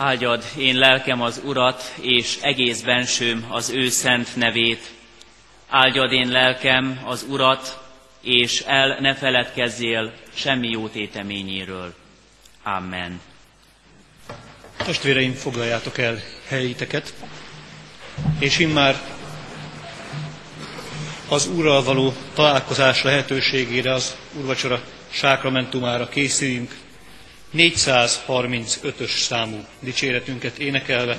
Áldjad én lelkem az Urat, és egész bensőm az ő szent nevét. Áldjad én lelkem az Urat, és el ne feledkezzél semmi jó téteményéről. Amen. Testvéreim, foglaljátok el helyiteket, és immár az Úrral való találkozás lehetőségére, az Úrvacsora sákramentumára készüljünk, 435-ös számú dicséretünket énekelve,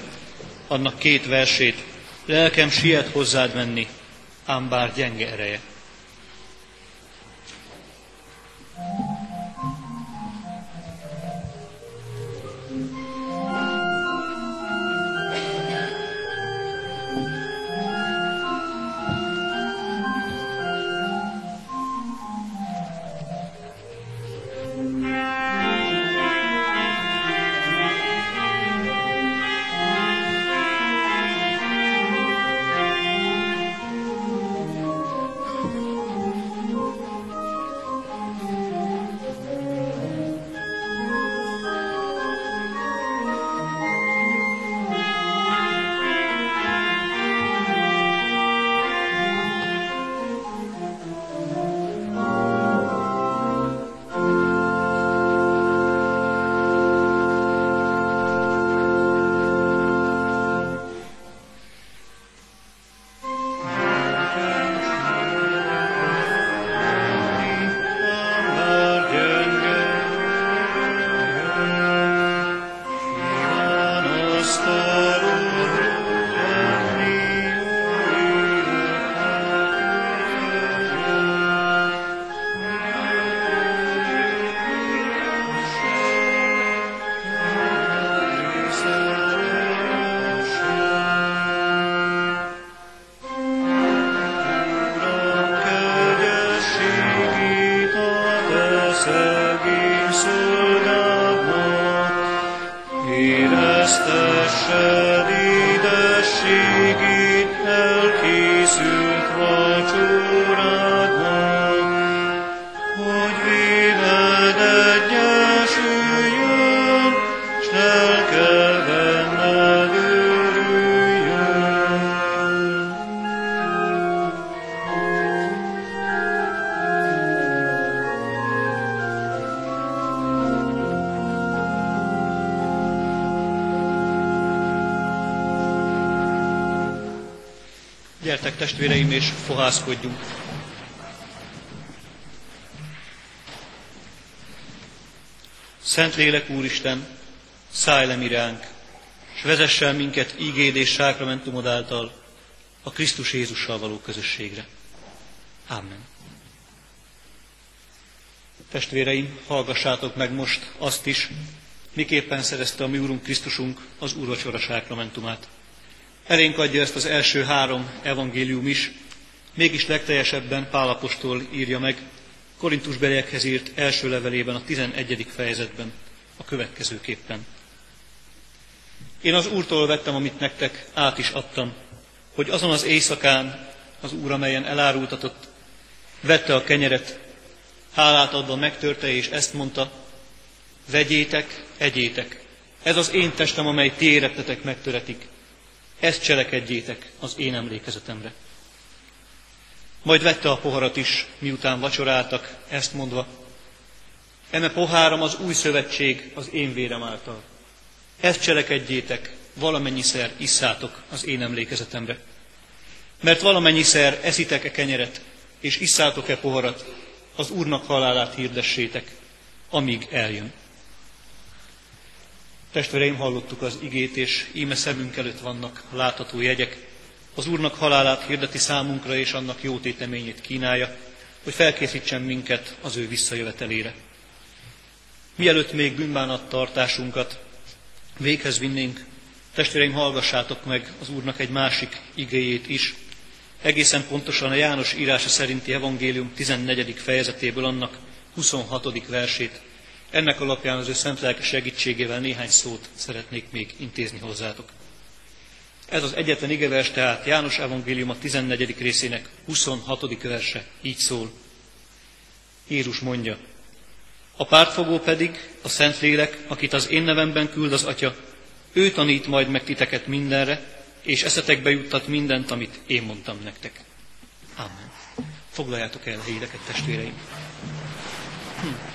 annak két versét, lelkem siet hozzád menni, ám bár gyenge ereje. Gyertek testvéreim, és fohászkodjunk. Szentlélek Úristen, szállj le miránk, és vezessel minket ígéd és sákramentumod által a Krisztus Jézussal való közösségre. Amen. Testvéreim, hallgassátok meg most azt is, miképpen szerezte a mi Úrunk Krisztusunk az Úrvacsora sákramentumát. Elénk adja ezt az első három evangélium is, mégis legteljesebben Pálapostól írja meg, Korintus beliekhez írt első levelében, a 11. fejezetben, a következőképpen. Én az Úrtól vettem, amit nektek át is adtam, hogy azon az éjszakán az Úr, amelyen elárultatott, vette a kenyeret, hálát adva megtörte, és ezt mondta, vegyétek, egyétek, ez az én testem, amely ti érettetek megtöretik, ezt cselekedjétek az én emlékezetemre. Majd vette a poharat is, miután vacsoráltak, ezt mondva, eme poháram az új szövetség az én vérem által. Ezt cselekedjétek, valamennyiszer isszátok az én emlékezetemre. Mert valamennyiszer eszitek-e kenyeret, és isszátok-e poharat, az Úrnak halálát hirdessétek, amíg eljön. Testvéreim, hallottuk az igét, és íme szemünk előtt vannak látható jegyek. Az Úrnak halálát hirdeti számunkra, és annak jó téteményét kínálja, hogy felkészítsen minket az ő visszajövetelére. Mielőtt még bűnbánattartásunkat véghez vinnénk, testvéreim, hallgassátok meg az Úrnak egy másik igéjét is, egészen pontosan a János írása szerinti evangélium 14. fejezetéből annak 26. versét, ennek alapján az ő szent lelke segítségével néhány szót szeretnék még intézni hozzátok. Ez az egyetlen igevers, tehát János Evangélium a 14. részének 26. verse így szól. Jézus mondja, a pártfogó pedig, a Szentlélek, akit az én nevemben küld az Atya, Ő tanít majd meg titeket mindenre, és eszetekbe juttat mindent, amit én mondtam nektek. Amen. Foglaljátok el a híreket, testvéreim. Hm.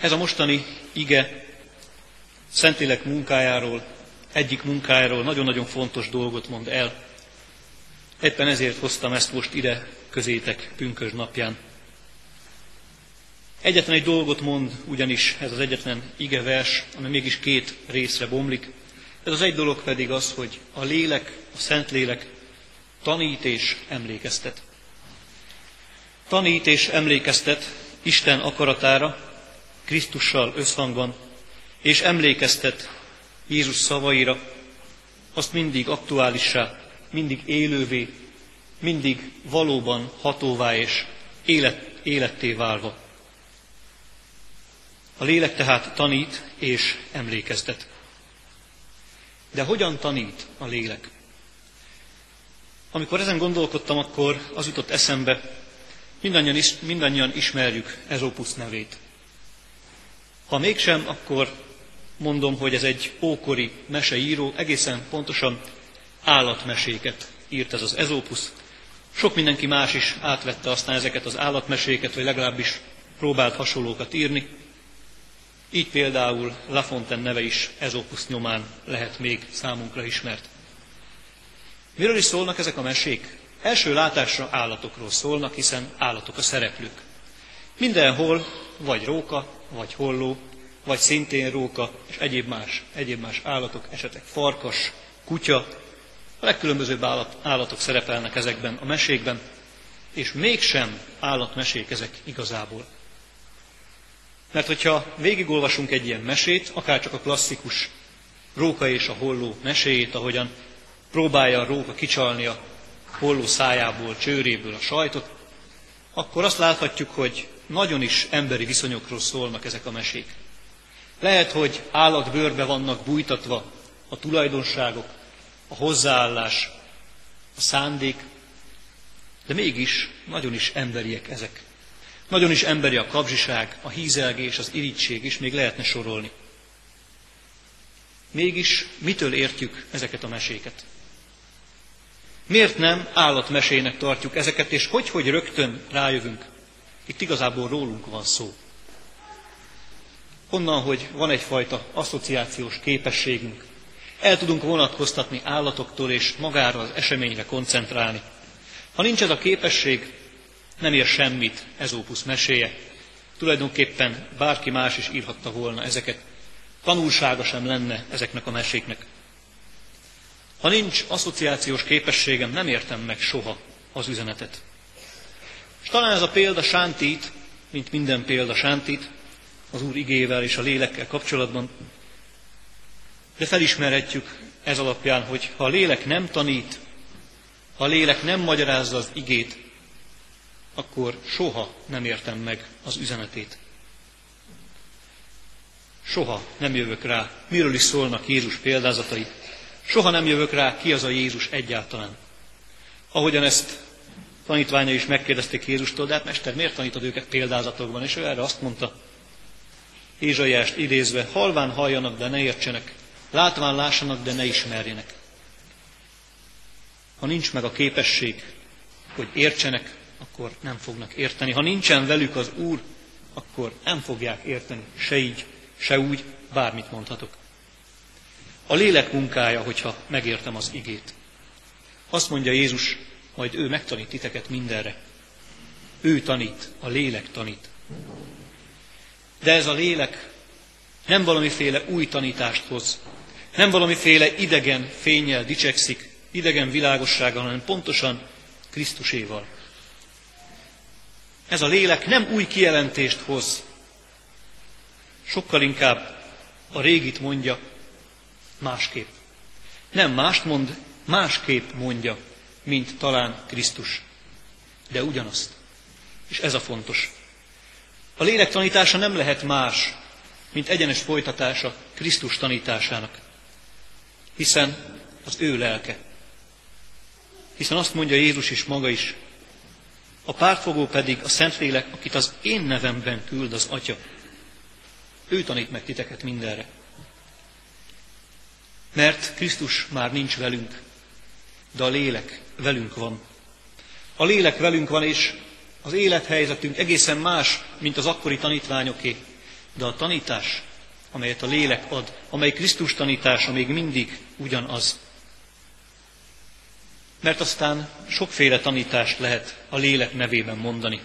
Ez a mostani ige Szentlélek munkájáról, egyik munkájáról nagyon-nagyon fontos dolgot mond el. Éppen ezért hoztam ezt most ide közétek pünkös napján. Egyetlen egy dolgot mond ugyanis ez az egyetlen ige vers, ami mégis két részre bomlik. Ez az egy dolog pedig az, hogy a lélek, a Szentlélek tanít és emlékeztet. Tanít és emlékeztet Isten akaratára, Krisztussal összhangban, és emlékeztet Jézus szavaira, azt mindig aktuálissá, mindig élővé, mindig valóban hatóvá és élet, életté válva. A lélek tehát tanít és emlékeztet. De hogyan tanít a lélek? Amikor ezen gondolkodtam, akkor az jutott eszembe, mindannyian, is, mindannyian ismerjük Ezópusz nevét. Ha mégsem, akkor mondom, hogy ez egy ókori meseíró, egészen pontosan állatmeséket írt ez az Ezópusz. Sok mindenki más is átvette aztán ezeket az állatmeséket, vagy legalábbis próbált hasonlókat írni. Így például La Fontaine neve is Ezópusz nyomán lehet még számunkra ismert. Miről is szólnak ezek a mesék? Első látásra állatokról szólnak, hiszen állatok a szereplők. Mindenhol vagy róka, vagy holló, vagy szintén róka, és egyéb más, egyéb más állatok, esetek farkas, kutya, a legkülönbözőbb állat, állatok szerepelnek ezekben a mesékben, és mégsem állatmesék ezek igazából. Mert hogyha végigolvasunk egy ilyen mesét, akár csak a klasszikus Róka és a holló meséjét, ahogyan próbálja a róka kicsalni a holló szájából, csőréből a sajtot, akkor azt láthatjuk, hogy nagyon is emberi viszonyokról szólnak ezek a mesék. Lehet, hogy állatbőrbe vannak bújtatva a tulajdonságok, a hozzáállás, a szándék, de mégis nagyon is emberiek ezek. Nagyon is emberi a kapzsiság, a hízelgés, az irítség is, még lehetne sorolni. Mégis mitől értjük ezeket a meséket? Miért nem állatmesének tartjuk ezeket, és hogy, hogy rögtön rájövünk? Itt igazából rólunk van szó. Onnan, hogy van egyfajta asszociációs képességünk. El tudunk vonatkoztatni állatoktól és magára az eseményre koncentrálni. Ha nincs ez a képesség, nem ér semmit Ezópusz meséje. Tulajdonképpen bárki más is írhatta volna ezeket. Tanulsága sem lenne ezeknek a meséknek. Ha nincs asszociációs képességem, nem értem meg soha az üzenetet. És talán ez a példa sántít, mint minden példa sántít, az Úr igével és a lélekkel kapcsolatban, de felismerhetjük ez alapján, hogy ha a lélek nem tanít, ha a lélek nem magyarázza az igét, akkor soha nem értem meg az üzenetét. Soha nem jövök rá, miről is szólnak Jézus példázatai. Soha nem jövök rá, ki az a Jézus egyáltalán. Ahogyan ezt tanítványai is megkérdezték Jézustól, de hát Mester, miért tanítod őket példázatokban? És ő erre azt mondta, Ézsaiást idézve, halván halljanak, de ne értsenek, látván lássanak, de ne ismerjenek. Ha nincs meg a képesség, hogy értsenek, akkor nem fognak érteni. Ha nincsen velük az Úr, akkor nem fogják érteni, se így, se úgy, bármit mondhatok. A lélek munkája, hogyha megértem az igét. Azt mondja Jézus, majd ő megtanít titeket mindenre. Ő tanít, a lélek tanít. De ez a lélek nem valamiféle új tanítást hoz, nem valamiféle idegen fényjel dicsekszik, idegen világossággal, hanem pontosan Krisztuséval. Ez a lélek nem új kijelentést hoz, sokkal inkább a régit mondja másképp. Nem mást mond, másképp mondja, mint talán Krisztus, de ugyanazt. És ez a fontos. A lélek tanítása nem lehet más, mint egyenes folytatása Krisztus tanításának, hiszen az ő lelke. Hiszen azt mondja Jézus is maga is, a pártfogó pedig a Szentlélek, akit az én nevemben küld az Atya. Ő tanít meg titeket mindenre. Mert Krisztus már nincs velünk, de a lélek velünk van. A lélek velünk van, és az élethelyzetünk egészen más, mint az akkori tanítványoké, de a tanítás, amelyet a lélek ad, amely Krisztus tanítása még mindig ugyanaz. Mert aztán sokféle tanítást lehet a lélek nevében mondani.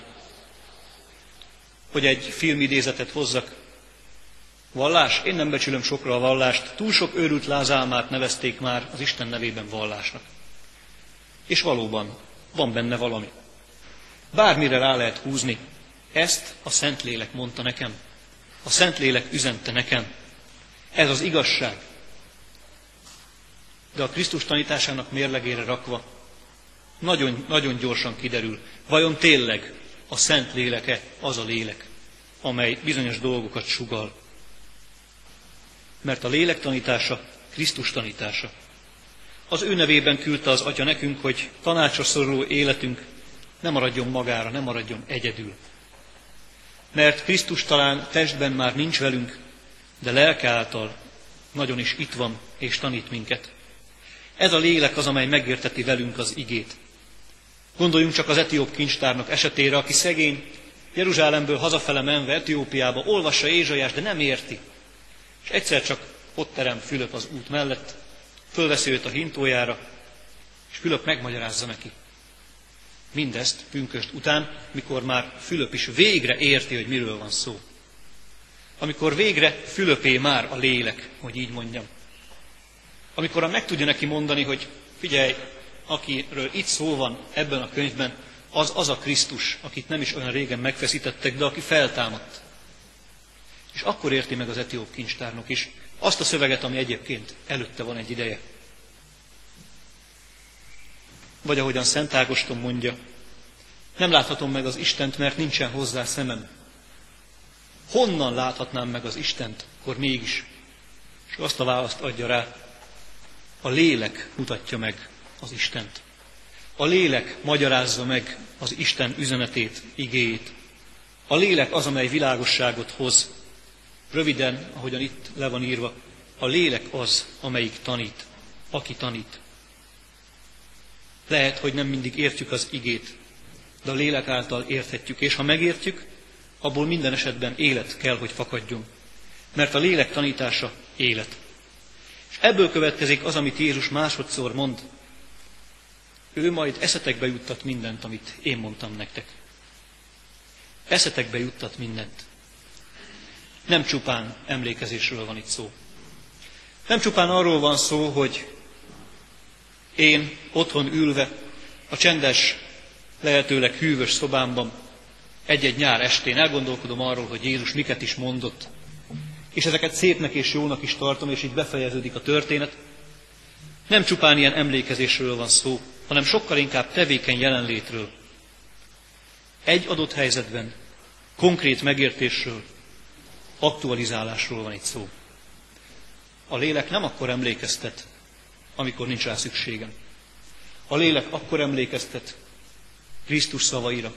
Hogy egy filmidézetet hozzak. Vallás? Én nem becsülöm sokra a vallást. Túl sok őrült lázálmát nevezték már az Isten nevében vallásnak. És valóban van benne valami. Bármire rá lehet húzni. Ezt a Szentlélek mondta nekem. A Szentlélek üzente nekem. Ez az igazság. De a Krisztus tanításának mérlegére rakva nagyon, nagyon gyorsan kiderül, vajon tényleg a Szent Léleke az a lélek, amely bizonyos dolgokat sugal. Mert a lélek tanítása Krisztus tanítása. Az ő nevében küldte az Atya nekünk, hogy tanácsra szoruló életünk ne maradjon magára, ne maradjon egyedül. Mert Krisztus talán testben már nincs velünk, de lelke által nagyon is itt van és tanít minket. Ez a lélek az, amely megérteti velünk az igét. Gondoljunk csak az etióp kincstárnak esetére, aki szegény, Jeruzsálemből hazafele menve Etiópiába olvassa Ézsajás, de nem érti. És egyszer csak ott terem Fülöp az út mellett, fölveszi őt a hintójára, és Fülöp megmagyarázza neki. Mindezt pünköst után, mikor már Fülöp is végre érti, hogy miről van szó. Amikor végre Fülöpé már a lélek, hogy így mondjam. Amikor meg tudja neki mondani, hogy figyelj, akiről itt szó van ebben a könyvben, az az a Krisztus, akit nem is olyan régen megfeszítettek, de aki feltámadt. És akkor érti meg az etióp kincstárnok is azt a szöveget, ami egyébként előtte van egy ideje. Vagy ahogyan Szent Ágoston mondja, nem láthatom meg az Istent, mert nincsen hozzá szemem. Honnan láthatnám meg az Istent, akkor mégis? És azt a választ adja rá, a lélek mutatja meg az Istent. A lélek magyarázza meg az Isten üzenetét, igéjét. A lélek az, amely világosságot hoz. Röviden, ahogyan itt le van írva, a lélek az, amelyik tanít, aki tanít. Lehet, hogy nem mindig értjük az igét, de a lélek által érthetjük, és ha megértjük, abból minden esetben élet kell, hogy fakadjon. Mert a lélek tanítása élet. És ebből következik az, amit Jézus másodszor mond. Ő majd eszetekbe juttat mindent, amit én mondtam nektek. Eszetekbe juttat mindent. Nem csupán emlékezésről van itt szó. Nem csupán arról van szó, hogy én otthon ülve a csendes lehetőleg hűvös szobámban egy-egy nyár estén elgondolkodom arról, hogy Jézus miket is mondott, és ezeket szépnek és jónak is tartom, és így befejeződik a történet. Nem csupán ilyen emlékezésről van szó, hanem sokkal inkább tevékeny jelenlétről. Egy adott helyzetben konkrét megértésről, aktualizálásról van itt szó. A lélek nem akkor emlékeztet, amikor nincs rá szükségem. A lélek akkor emlékeztet, Krisztus szavaira,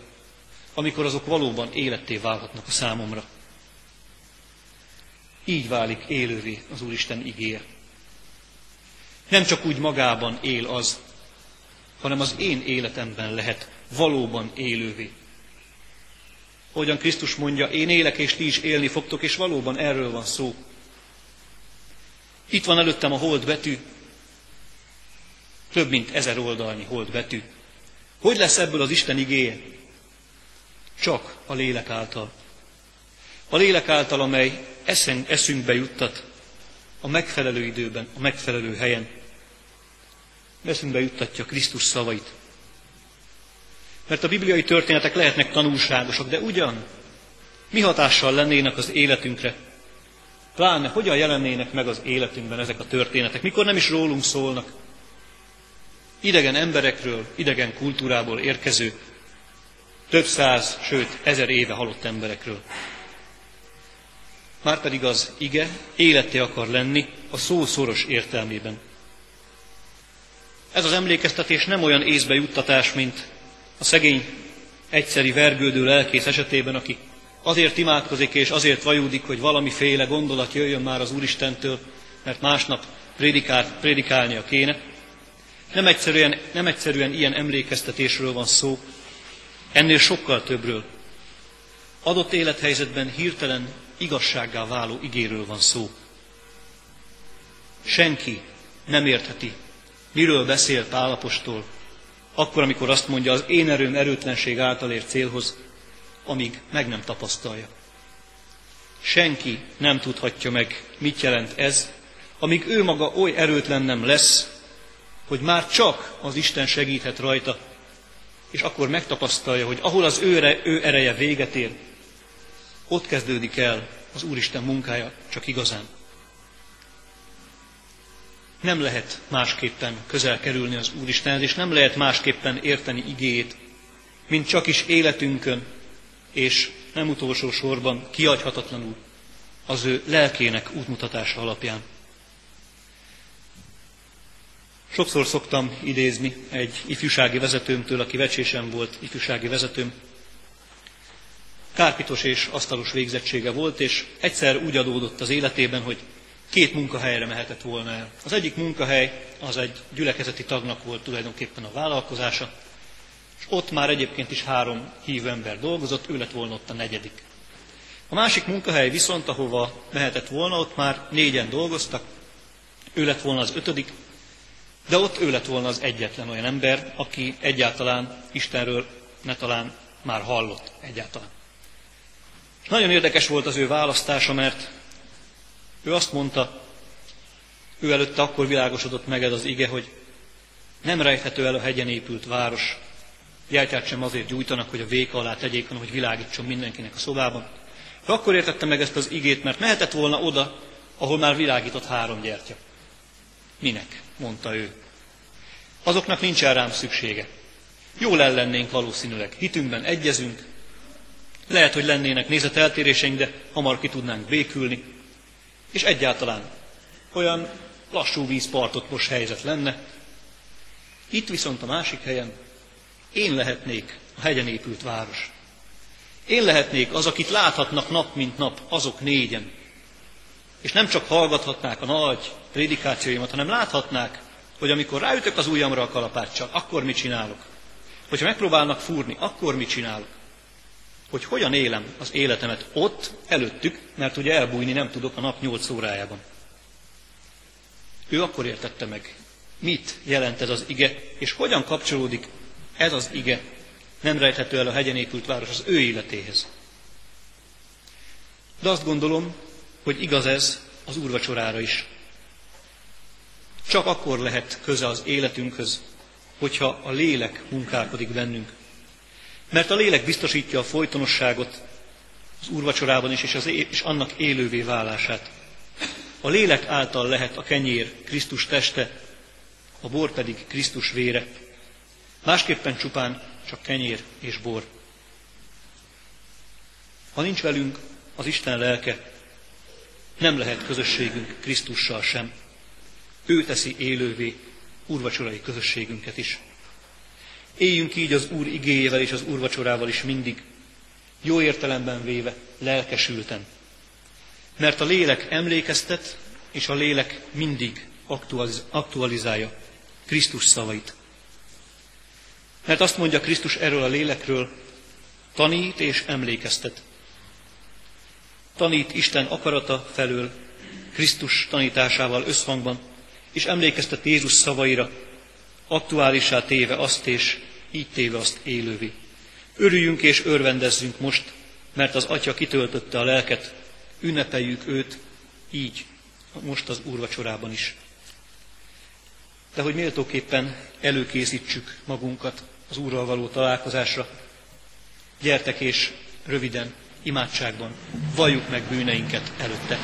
amikor azok valóban életté válhatnak a számomra. Így válik élővé az Úristen igéje. Nem csak úgy magában él az, hanem az én életemben lehet valóban élővé. Hogyan Krisztus mondja, én élek, és ti is élni fogtok, és valóban erről van szó. Itt van előttem a hold betű, több mint ezer oldalnyi hold betű. Hogy lesz ebből az Isten igéje? Csak a lélek által. A lélek által, amely eszen, eszünkbe juttat a megfelelő időben, a megfelelő helyen. Eszünkbe juttatja Krisztus szavait. Mert a bibliai történetek lehetnek tanulságosak, de ugyan mi hatással lennének az életünkre? Pláne hogyan jelennének meg az életünkben ezek a történetek, mikor nem is rólunk szólnak, idegen emberekről, idegen kultúrából érkező, több száz, sőt ezer éve halott emberekről. Márpedig az ige életé akar lenni a szó szoros értelmében. Ez az emlékeztetés nem olyan észbe juttatás, mint a szegény egyszeri vergődő lelkész esetében, aki azért imádkozik és azért vajúdik, hogy valamiféle gondolat jöjjön már az Úristentől, mert másnap prédikál, prédikálnia kéne. Nem egyszerűen, nem egyszerűen ilyen emlékeztetésről van szó, ennél sokkal többről. Adott élethelyzetben hirtelen igazsággá váló igéről van szó. Senki nem értheti, miről beszél Pálapostól, akkor, amikor azt mondja, az én erőm erőtlenség által ért célhoz, amíg meg nem tapasztalja. Senki nem tudhatja meg, mit jelent ez, amíg ő maga oly erőtlen nem lesz, hogy már csak az Isten segíthet rajta, és akkor megtapasztalja, hogy ahol az ő, ő ereje véget ér, ott kezdődik el az Úristen munkája csak igazán. Nem lehet másképpen közel kerülni az Úristenhez, és nem lehet másképpen érteni igéjét, mint csak is életünkön, és nem utolsó sorban kiadhatatlanul az ő lelkének útmutatása alapján. Sokszor szoktam idézni egy ifjúsági vezetőmtől, aki vecsésen volt ifjúsági vezetőm. Kárpitos és asztalos végzettsége volt, és egyszer úgy adódott az életében, hogy két munkahelyre mehetett volna el. Az egyik munkahely az egy gyülekezeti tagnak volt tulajdonképpen a vállalkozása, és ott már egyébként is három hívő ember dolgozott, ő lett volna ott a negyedik. A másik munkahely viszont, ahova mehetett volna, ott már négyen dolgoztak, ő lett volna az ötödik, de ott ő lett volna az egyetlen olyan ember, aki egyáltalán Istenről ne talán már hallott egyáltalán. Nagyon érdekes volt az ő választása, mert ő azt mondta, ő előtte akkor világosodott meg ez az ige, hogy nem rejthető el a hegyen épült város. Gyertyát sem azért gyújtanak, hogy a véka alá tegyék, hanem hogy világítson mindenkinek a szobában. De akkor értette meg ezt az igét, mert mehetett volna oda, ahol már világított három gyertya. Minek? mondta ő. Azoknak nincs rám szüksége. Jól ellennénk valószínűleg. Hitünkben egyezünk. Lehet, hogy lennének nézeteltéréseink, de hamar ki tudnánk békülni. És egyáltalán olyan lassú vízpartot most helyzet lenne. Itt viszont a másik helyen én lehetnék a hegyen épült város. Én lehetnék az, akit láthatnak nap mint nap azok négyen. És nem csak hallgathatnák a nagy prédikációimat, hanem láthatnák, hogy amikor ráütök az ujjamra a kalapáccsal, akkor mit csinálok? Hogyha megpróbálnak fúrni, akkor mit csinálok? Hogy hogyan élem az életemet ott, előttük, mert ugye elbújni nem tudok a nap nyolc órájában. Ő akkor értette meg, mit jelent ez az ige, és hogyan kapcsolódik ez az ige, nem rejthető el a hegyen épült város az ő életéhez. De azt gondolom, hogy igaz ez az úrvacsorára is. Csak akkor lehet köze az életünkhöz, hogyha a lélek munkálkodik bennünk. Mert a lélek biztosítja a folytonosságot az úrvacsorában is, és, az, és annak élővé válását. A lélek által lehet a kenyér Krisztus teste, a bor pedig Krisztus vére. Másképpen csupán csak kenyér és bor. Ha nincs velünk az Isten lelke, nem lehet közösségünk Krisztussal sem. Ő teszi élővé úrvacsorai közösségünket is. Éljünk így az Úr igéjével és az úrvacsorával is mindig, jó értelemben véve, lelkesülten. Mert a lélek emlékeztet, és a lélek mindig aktualiz- aktualizálja Krisztus szavait. Mert azt mondja Krisztus erről a lélekről, tanít és emlékeztet. Tanít Isten akarata felől, Krisztus tanításával összhangban, és emlékeztet Jézus szavaira, aktuálisá téve azt és így téve azt élővé. Örüljünk és örvendezzünk most, mert az Atya kitöltötte a lelket, ünnepeljük őt így, most az úrvacsorában is. De hogy méltóképpen előkészítsük magunkat az Úrral való találkozásra, gyertek és röviden, imádságban valljuk meg bűneinket előtte.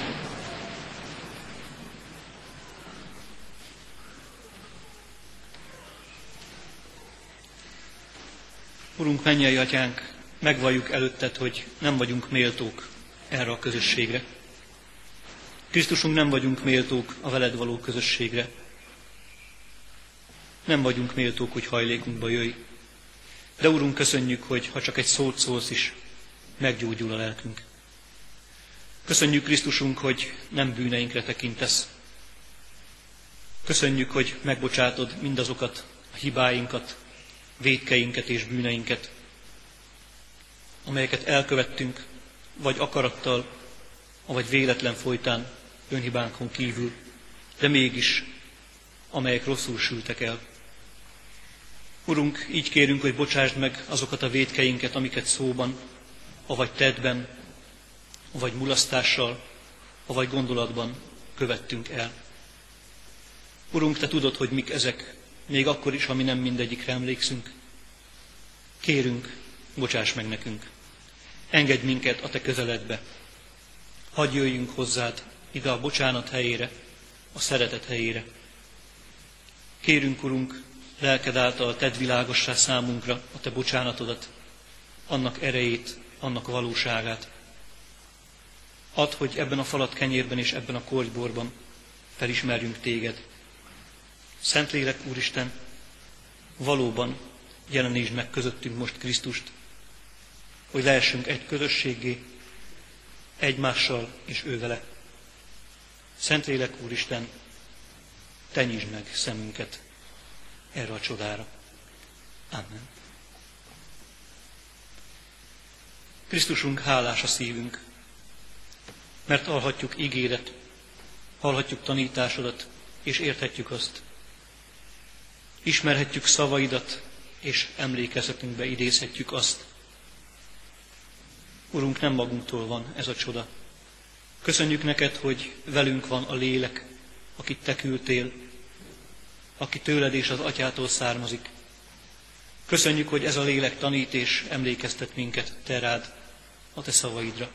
Urunk, mennyei atyánk, megvalljuk előtted, hogy nem vagyunk méltók erre a közösségre. Krisztusunk nem vagyunk méltók a veled való közösségre. Nem vagyunk méltók, hogy hajlékunkba jöjj. De Urunk, köszönjük, hogy ha csak egy szót szólsz is, meggyógyul a lelkünk. Köszönjük Krisztusunk, hogy nem bűneinkre tekintesz. Köszönjük, hogy megbocsátod mindazokat a hibáinkat, védkeinket és bűneinket, amelyeket elkövettünk, vagy akarattal, vagy véletlen folytán önhibánkon kívül, de mégis, amelyek rosszul sültek el. Urunk, így kérünk, hogy bocsásd meg azokat a védkeinket, amiket szóban, avagy tettben, vagy mulasztással, vagy gondolatban követtünk el. Urunk, Te tudod, hogy mik ezek, még akkor is, ha mi nem mindegyikre emlékszünk. Kérünk, bocsáss meg nekünk. Engedj minket a Te közeledbe. Hadd jöjjünk hozzád ide a bocsánat helyére, a szeretet helyére. Kérünk, Urunk, lelked által tedd világossá számunkra a Te bocsánatodat, annak erejét, annak valóságát. Add, hogy ebben a falat kenyérben és ebben a kortyborban felismerjünk Téged. Szentlélek, Úristen, valóban jelenítsd meg közöttünk most Krisztust, hogy lehessünk egy közösségé, egymással és ő vele. Szentlélek, Úristen, te meg szemünket erre a csodára. Amen. Krisztusunk hálás a szívünk, mert hallhatjuk ígéret, hallhatjuk tanításodat, és érthetjük azt. Ismerhetjük szavaidat, és emlékezetünkbe idézhetjük azt. Urunk, nem magunktól van ez a csoda. Köszönjük neked, hogy velünk van a lélek, akit te küldtél, aki tőled és az atyától származik. Köszönjük, hogy ez a lélek tanít és emlékeztet minket te rád, a te szavaidra.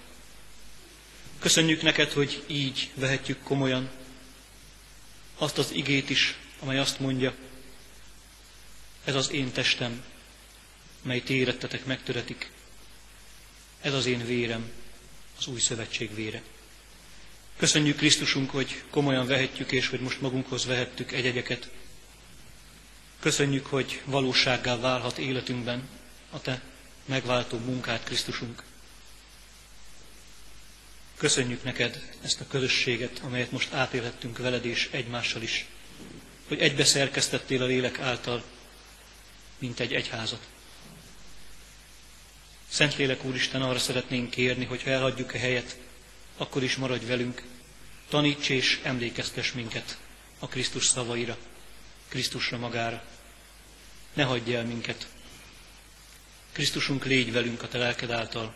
Köszönjük neked, hogy így vehetjük komolyan azt az igét is, amely azt mondja, ez az én testem, mely ti megtöretik. Ez az én vérem, az új szövetség vére. Köszönjük Krisztusunk, hogy komolyan vehetjük, és hogy most magunkhoz vehettük egyegyeket. Köszönjük, hogy valósággá válhat életünkben a Te megváltó munkát, Krisztusunk. Köszönjük neked ezt a közösséget, amelyet most átélhettünk veled és egymással is, hogy egybe szerkesztettél a lélek által, mint egy egyházat. Szentlélek Úristen, arra szeretnénk kérni, hogy ha elhagyjuk a helyet, akkor is maradj velünk, taníts és emlékeztes minket a Krisztus szavaira, Krisztusra magára. Ne hagyj el minket. Krisztusunk légy velünk a te lelked által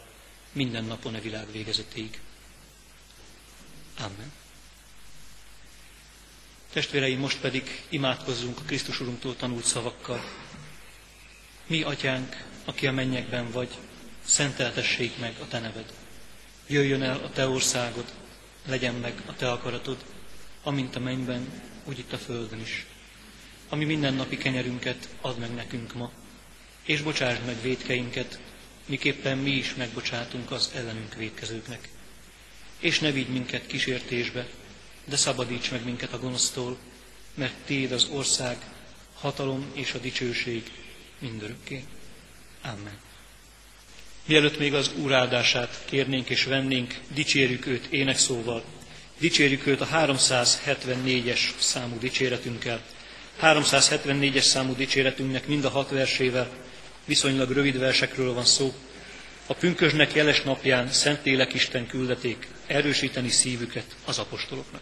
minden napon a világ végezetéig. Amen. Testvéreim, most pedig imádkozzunk a Krisztus Urunktól tanult szavakkal. Mi, Atyánk, aki a mennyekben vagy, szenteltessék meg a Te neved. Jöjjön el a Te országod, legyen meg a Te akaratod, amint a mennyben, úgy itt a földön is. Ami mindennapi kenyerünket add meg nekünk ma, és bocsásd meg védkeinket, miképpen mi is megbocsátunk az ellenünk védkezőknek. És ne vigy minket kísértésbe, de szabadíts meg minket a gonosztól, mert Téd az ország, hatalom és a dicsőség mindörökké. Amen. Mielőtt még az Úr kérnénk és vennénk, dicsérjük őt énekszóval. Dicsérjük őt a 374-es számú dicséretünkkel. 374-es számú dicséretünknek mind a hat versével viszonylag rövid versekről van szó. A pünkösnek jeles napján Szentlélek Isten küldeték erősíteni szívüket az apostoloknak.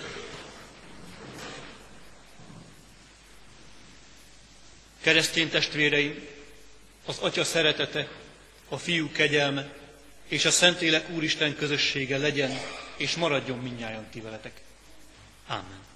Keresztény testvéreim, az Atya szeretete, a Fiú kegyelme és a Szentlélek Úristen közössége legyen és maradjon minnyáján ti veletek. Amen.